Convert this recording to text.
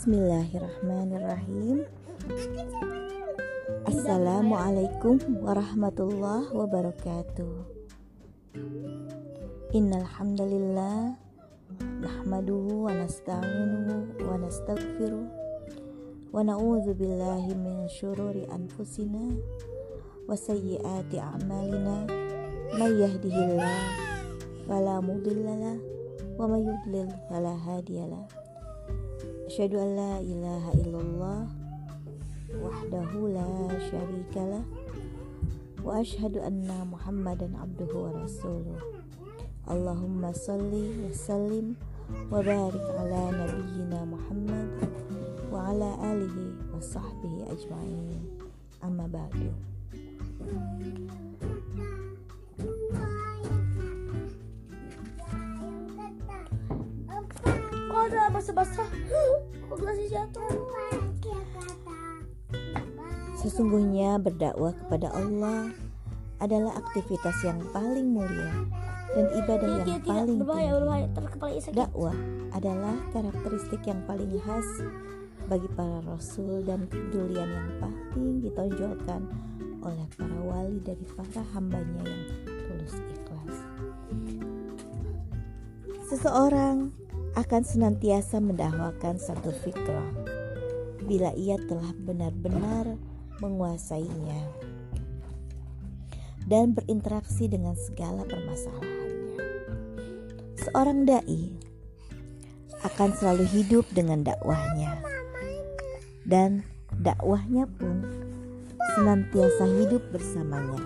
Bismillahirrahmanirrahim. Assalamualaikum warahmatullahi wabarakatuh. Innal hamdalillah nahmaduhu wa nasta'inuhu wa nastaghfiruh wa na'udzu billahi min syururi anfusina wa sayyiati a'malina may yahdihillah fala mudhillalah wa may yudlil fala. أشهد أن لا إله إلا الله وحده لا شريك له وأشهد أن محمدا عبده ورسوله. اللهم صل وسلم وبارك على نبينا محمد وعلى آله وصحبه أجمعين. أما بعد. Ada basah-basah? Kok gelasnya jatuh? Sesungguhnya berdakwah kepada Allah adalah aktivitas yang paling mulia dan ibadah Iya, yang tidak, tidak. paling Berbahaya, tinggi. berbahaya. Dakwah adalah karakteristik yang paling khas bagi para rasul dan kepedulian yang paling ditonjolkan oleh para wali dari para hambanya yang tulus ikhlas. Seseorang akan senantiasa mendakwakan satu fikrah bila ia telah benar-benar menguasainya dan berinteraksi dengan segala permasalahannya. Seorang dai akan selalu hidup dengan dakwahnya dan dakwahnya pun senantiasa hidup bersamanya.